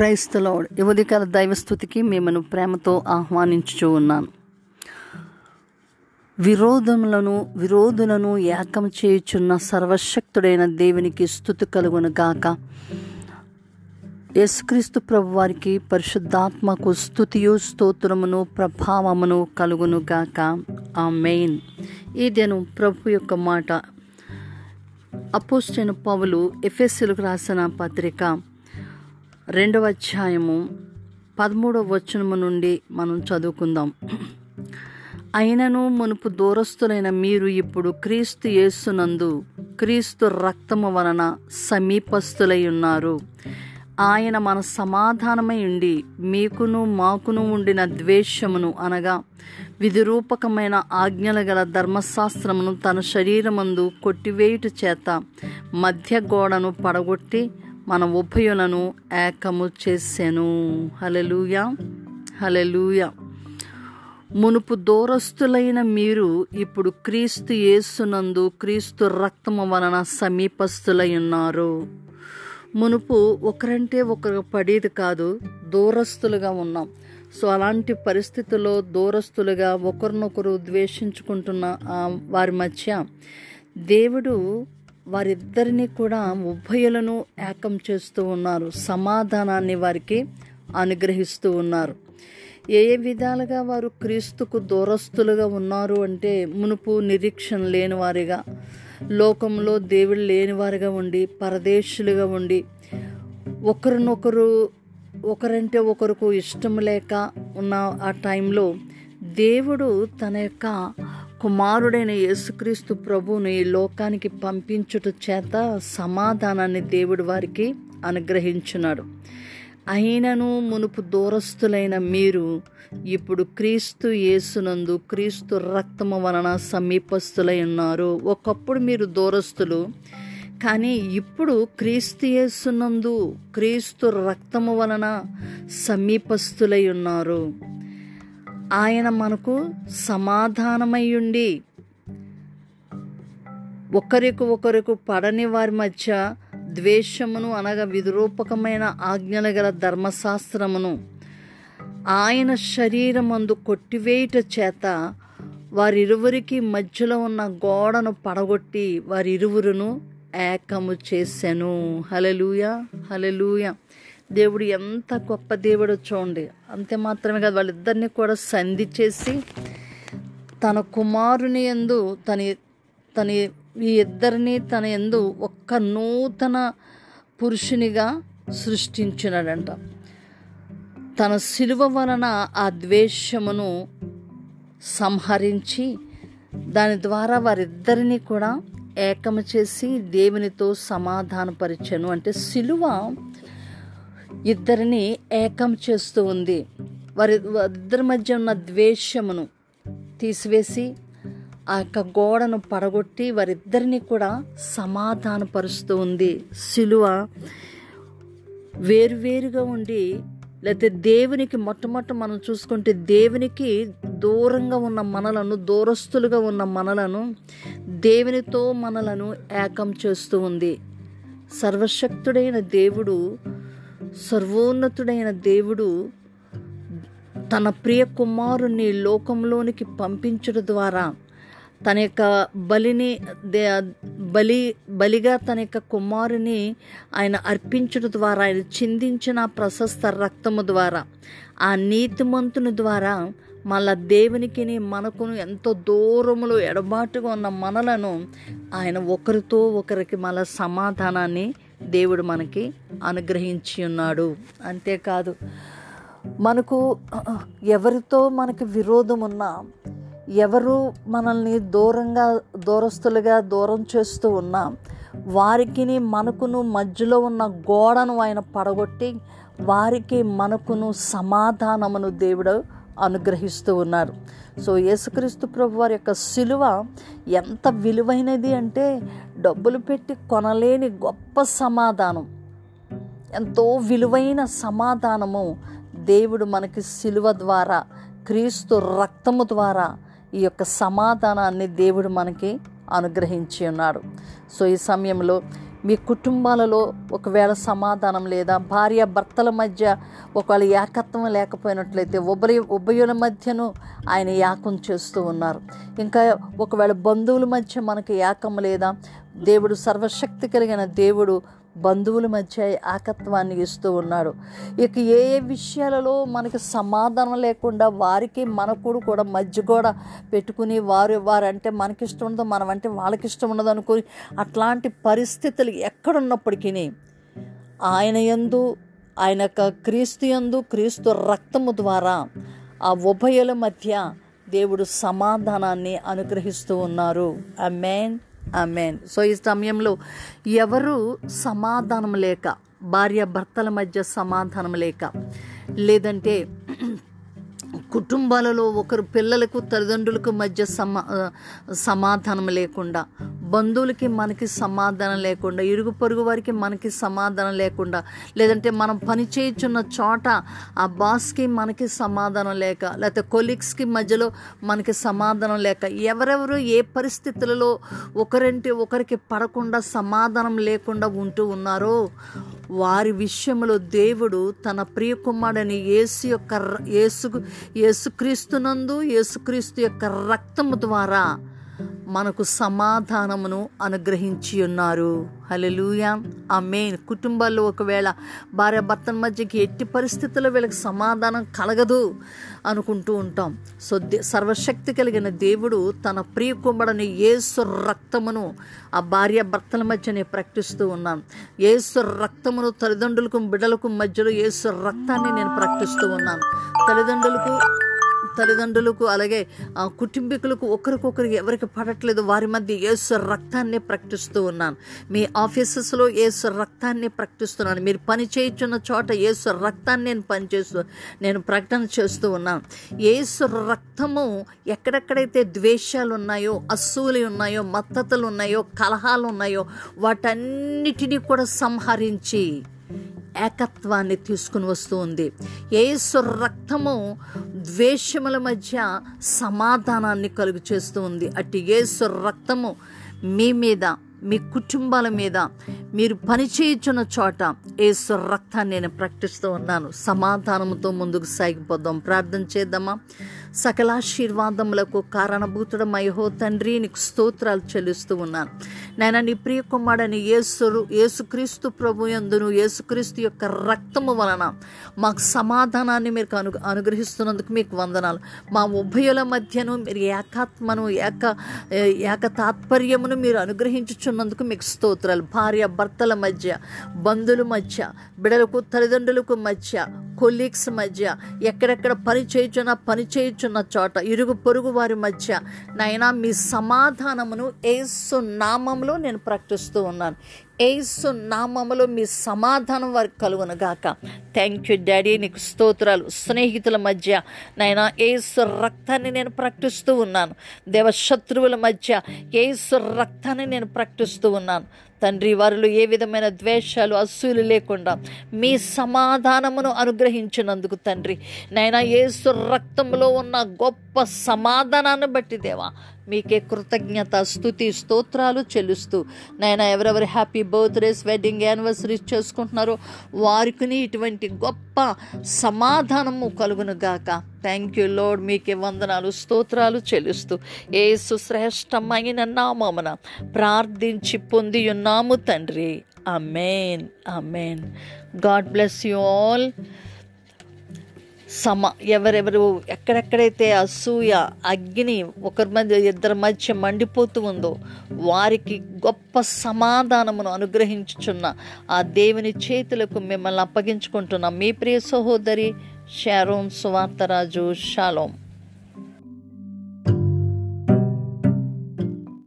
క్రైస్తలో యువదికాల దైవస్థుతికి మిమ్మను ప్రేమతో ఆహ్వానించుచూ ఉన్నాను విరోధములను విరోధులను ఏకం చేయుచున్న సర్వశక్తుడైన దేవునికి స్థుతి కలుగును గాక. యేసుక్రీస్తు ప్రభు వారికి పరిశుద్ధాత్మకు స్థుతియు స్తోత్రమును ప్రభావమును కలుగును గాక. ఆ మెయిన్ ఈ దినం ప్రభు యొక్క మాట. అపోస్టైన పౌలు ఎఫ్ఎస్సీలకు రాసిన పత్రిక రెండవ అధ్యాయము పదమూడవ వచనము నుండి మనం చదువుకుందాం. అయినను మునుపు దూరస్తులైన మీరు ఇప్పుడు క్రీస్తు యేసునందు క్రీస్తు రక్తము వలన సమీపస్తులై ఉన్నారు. ఆయన మన సమాధానమై ఉండి మీకును మాకును ఉండిన ద్వేషమును అనగా విధిరూపకమైన ఆజ్ఞల గల ధర్మశాస్త్రమును తన శరీరమందు కొట్టివేయుట చేత మధ్య గోడను పడగొట్టి మన ఉభయులను ఏకము చేసెను. హలెలూయా హలెలూయా మునుపు దూరస్తులైన మీరు ఇప్పుడు క్రీస్తు యేసునందు క్రీస్తు రక్తము వలన సమీపస్తులై ఉన్నారు. మునుపు ఒకరంటే ఒకరు పడేది కాదు దూరస్తులుగా ఉన్నాం. సో అలాంటి పరిస్థితుల్లో దూరస్తులుగా ఒకరినొకరు ద్వేషించుకుంటున్న వారి మధ్య దేవుడు వారిద్దరిని కూడా ఉభయులను ఏకం చేస్తూ ఉన్నారు. సమాధానాన్ని వారికి అనుగ్రహిస్తూ ఉన్నారు. ఏ ఏ విధాలుగా వారు క్రీస్తుకు దూరస్తులుగా ఉన్నారు అంటే మునుపు నిరీక్షణ లేని వారిగా లోకంలో దేవుడు లేనివారిగా ఉండి పరదేశులుగా ఉండి ఒకరినొకరు ఒకరంటే ఒకరికి ఇష్టం లేక ఉన్న ఆ టైంలో దేవుడు తన యొక్క కుమారుడైన యేసుక్రీస్తు ప్రభువును ఈ లోకానికి పంపించుట చేత సమాధానాన్ని దేవుడు వారికి అనుగ్రహించున్నాడు. అయినను మునుపు దూరస్తులైన మీరు ఇప్పుడు క్రీస్తు యేసునందు క్రీస్తు రక్తము వలన సమీపస్తులై ఉన్నారు. ఒకప్పుడు మీరు దూరస్తులు కానీ ఇప్పుడు క్రీస్తు యేసునందు క్రీస్తు రక్తము వలన సమీపస్తులై ఉన్నారు. ఆయన మనకు సమాధానమయ్యుండి ఒకరికి ఒకరికి పడని వారి మధ్య ద్వేషమును అనగా విరూపకమైన ఆజ్ఞల గల ధర్మశాస్త్రమును ఆయన శరీరమందు కొట్టివేయుట చేత వారిరువురికి మధ్యలో ఉన్న గోడను పడగొట్టి వారిరువురును ఏకము చేశాను హలలుయ హలెలూయ దేవుడు ఎంత గొప్ప దేవుడు చూడండి. అంతే మాత్రమే కాదు వాళ్ళిద్దరిని కూడా సంధి చేసి తన కుమారుని ఎందు తన తన ఈ ఇద్దరిని తన ఎందు ఒక్క నూతన పురుషునిగా సృష్టించినాడంట. తన శిలువ వలన ఆ ద్వేషమును సంహరించి దాని ద్వారా వారిద్దరిని కూడా ఏకము చేసి దేవునితో సమాధానపరిచాను. అంటే శిలువ ఇద్దరిని ఏకం చేస్తూ ఉంది. వారి ఇద్దరి మధ్య ఉన్న ద్వేషమును తీసివేసి ఆ యొక్క గోడను పడగొట్టి వారిద్దరిని కూడా సమాధానపరుస్తూ ఉంది. శిలువ వేరువేరుగా ఉండి లేకపోతే దేవునికి మొట్టమొదట మనం చూసుకుంటే దేవునికి దూరంగా ఉన్న మనలను దూరస్తులుగా ఉన్న మనలను దేవునితో మనలను ఏకం చేస్తూ ఉంది. సర్వశక్తుడైన దేవుడు సర్వోన్నతుడైన దేవుడు తన ప్రియ కుమారుణ్ణి లోకంలోనికి పంపించడం ద్వారా తన యొక్క బలిని బలి బలిగా తన యొక్క కుమారుని ఆయన అర్పించడం ద్వారా ఆయన చిందించిన ప్రశస్త రక్తము ద్వారా ఆ నీతిమంతుని ద్వారా మళ్ళా దేవునికి మనకును ఎంతో దూరములో ఎడబాటుగా ఉన్న మనలను ఆయన ఒకరితో ఒకరికి మళ్ళా సమాధానాన్ని దేవుడు మనకి అనుగ్రహించి ఉన్నాడు. అంతేకాదు మనకు ఎవరితో మనకి విరోధం ఉన్నా ఎవరు మనల్ని దూరంగా దూరస్తులుగా దూరం చేస్తూ ఉన్నా వారికి మనకును మధ్యలో ఉన్న గోడను ఆయన పడగొట్టి వారికి మనకును సమాధానమును దేవుడు అనుగ్రహిస్తూ ఉన్నారు. సో యేసుక్రీస్తు ప్రభు వారి యొక్క సిలువ ఎంత విలువైనది అంటే డబ్బులు పెట్టి కొనలేని గొప్ప సమాధానం. ఎంతో విలువైన సమాధానము దేవుడు మనకి సిలువ ద్వారా క్రీస్తు రక్తము ద్వారా ఈ యొక్క సమాధానాన్ని దేవుడు మనకి అనుగ్రహించి ఉన్నాడు సో ఈ సమయంలో మీ కుటుంబాలలో ఒకవేళ సమాధానం లేదా భార్య భర్తల మధ్య ఒకవేళ ఏకత్వం లేకపోయినట్లయితే ఉభయ ఉభయుల మధ్యను ఆయన ఏకం చేస్తూ ఉన్నారు. ఇంకా ఒకవేళ బంధువుల మధ్య మనకి ఏకం లేదా దేవుడు సర్వశక్తి కలిగిన దేవుడు బంధువుల మధ్య ఏకత్వాన్ని ఇస్తూ ఉన్నాడు. ఇక ఏ ఏ విషయాలలో మనకి సమాధానం లేకుండా వారికి మనకుడు కూడా మధ్య కూడా పెట్టుకుని వారు వారంటే మనకి ఇష్టం ఉండదు మనం అంటే వాళ్ళకి ఇష్టం ఉండదు అనుకుని అట్లాంటి పరిస్థితులు ఎక్కడున్నప్పటికీ ఆయన యందు ఆయన యొక్క క్రీస్తు యందు క్రీస్తు రక్తము ద్వారా ఆ ఉభయల మధ్య దేవుడు సమాధానాన్ని అనుగ్రహిస్తూ ఉన్నారు. ఆ మెయిన్ అమేన్ సో ఈ సమయంలో ఎవరు సమాధానం లేక భార్య భర్తల మధ్య సమాధానం లేక లేదంటే కుటుంబాలలో ఒకరు పిల్లలకు తల్లిదండ్రులకు మధ్య సమా సమాధానం లేకుండా బంధువులకి మనకి సమాధానం లేకుండా ఇరుగు పొరుగు వారికి మనకి సమాధానం లేకుండా లేదంటే మనం పని చేయుచున్న చోట ఆ బాస్కి మనకి సమాధానం లేక లేకపోతే కొలీగ్స్కి మధ్యలో మనకి సమాధానం లేక ఎవరెవరు ఏ పరిస్థితులలో ఒకరంటే ఒకరికి పడకుండా సమాధానం లేకుండా ఉంటూ ఉన్నారో వారి విషయంలో దేవుడు తన ప్రియ కుమారుడని యేసు యొక్క ర- యేసు యేసుక్రీస్తునందు యేసుక్రీస్తు యొక్క రక్తము ద్వారా మనకు సమాధానమును అనుగ్రహించి ఉన్నారు. హలలుయా ఆ మెయిన్ కుటుంబాల్లో ఒకవేళ భార్య భర్తల మధ్యకి ఎట్టి పరిస్థితుల్లో వీళ్ళకి సమాధానం కలగదు అనుకుంటూ ఉంటాం. సో సర్వశక్తి కలిగిన దేవుడు తన ప్రియ కుమ్మడని ఏసు రక్తమును ఆ భార్య భర్తల మధ్య నేను ప్రకటిస్తూ ఉన్నాను ఏసు రక్తమును తల్లిదండ్రులకు బిడ్డలకు మధ్యలో ఏసు రక్తాన్ని నేను ప్రకటిస్తూ ఉన్నాను తల్లిదండ్రులకు తల్లిదండ్రులకు అలాగే కుటుంబీకులకు ఒకరికొకరికి ఎవరికి పడట్లేదు వారి మధ్య యేసు రక్తాన్ని ప్రకటిస్తూ ఉన్నాను. మీ ఆఫీసెస్లో యేసు రక్తాన్ని ప్రకటిస్తున్నాను. మీరు పని చేయించున్న చోట యేసు రక్తాన్ని నేను పనిచేస్తూ నేను ప్రకటన చేస్తూ ఉన్నాను. యేసు రక్తము ఎక్కడెక్కడైతే ద్వేషాలు ఉన్నాయో అసూలు ఉన్నాయో మత్తతలు ఉన్నాయో కలహాలు ఉన్నాయో వాటన్నిటినీ కూడా సంహరించి ఏకత్వాన్ని తీసుకుని వస్తూ ఉంది. ఏసు రక్తము ద్వేషముల మధ్య సమాధానాన్ని కలుగు చేస్తూ ఉంది. అట్టి ఏసు రక్తము మీ మీద మీ కుటుంబాల మీద మీరు పనిచేయుచున్న చోట ఏసు రక్తాన్ని నేను ప్రకటిస్తూ ఉన్నాను. సమాధానంతో ముందుకు సాగిపోదాం. ప్రార్థన చేద్దామా? సకలాశీర్వాదములకు కారణభూతుడమయ్యో తండ్రి నీకు స్తోత్రాలు చెల్లిస్తూ ఉన్నాను. నేను నీ ప్రియ కుమారుడని యేసు యేసుక్రీస్తు ప్రభు యందును యేసుక్రీస్తు యొక్క రక్తము వలన మాకు సమాధానాన్ని మీరు అను అనుగ్రహిస్తున్నందుకు మీకు వందనాలు. మా ఉభయుల మధ్యను మీరు ఏకాత్మను ఏక ఏక తాత్పర్యమును మీరు అనుగ్రహించుచున్నందుకు మీకు స్తోత్రాలు. భార్య భర్తల మధ్య బంధువుల మధ్య బిడలకు తల్లిదండ్రులకు మధ్య కొలీగ్స్ మధ్య ఎక్కడెక్కడ పని చేయుచున్న పని కూర్చున్న చోట ఇరుగు పొరుగు వారి మధ్య నైనా మీ సమాధానమును ఏసు నామంలో నేను ప్రకటిస్తూ ఉన్నాను. ఏసు నామములో మీ సమాధానం వారికి కలుగును గాక. థ్యాంక్ యూ డాడీ నీకు స్తోత్రాలు. స్నేహితుల మధ్య నైనా ఏసు రక్తాన్ని నేను ప్రకటిస్తూ ఉన్నాను. దేవశత్రువుల మధ్య ఏసు రక్తాన్ని నేను ప్రకటిస్తూ ఉన్నాను. తండ్రి వారిలో ఏ విధమైన ద్వేషాలు అసూలు లేకుండా మీ సమాధానమును అనుగ్రహించినందుకు తండ్రి. నైనా ఏసు రక్తంలో ఉన్న గొప్ప సమాధానాన్ని బట్టి దేవా మీకే కృతజ్ఞత స్థుతి స్తోత్రాలు చెల్లిస్తూ నాయన ఎవరెవరు హ్యాపీ బర్త్డేస్ వెడ్డింగ్ యానివర్సరీస్ చేసుకుంటున్నారో వారికి ఇటువంటి గొప్ప సమాధానము కలుగునుగాక గాక. థ్యాంక్ యూ లోడ్ మీకే వందనాలు స్తోత్రాలు చెల్లిస్తూ ఏసు శ్రేష్టమైన నామమున ప్రార్థించి పొంది ఉన్నాము తండ్రి. Amen amen God bless you all సమ ఎవరెవరు ఎక్కడెక్కడైతే అసూయ అగ్ని ఒకరి మధ్య ఇద్దరి మధ్య మండిపోతూ ఉందో వారికి గొప్ప సమాధానమును అనుగ్రహించుచున్న ఆ దేవుని చేతులకు మిమ్మల్ని అప్పగించుకుంటున్న. మీ ప్రియ సహోదరి Sharon Suvatara Josh Shalom.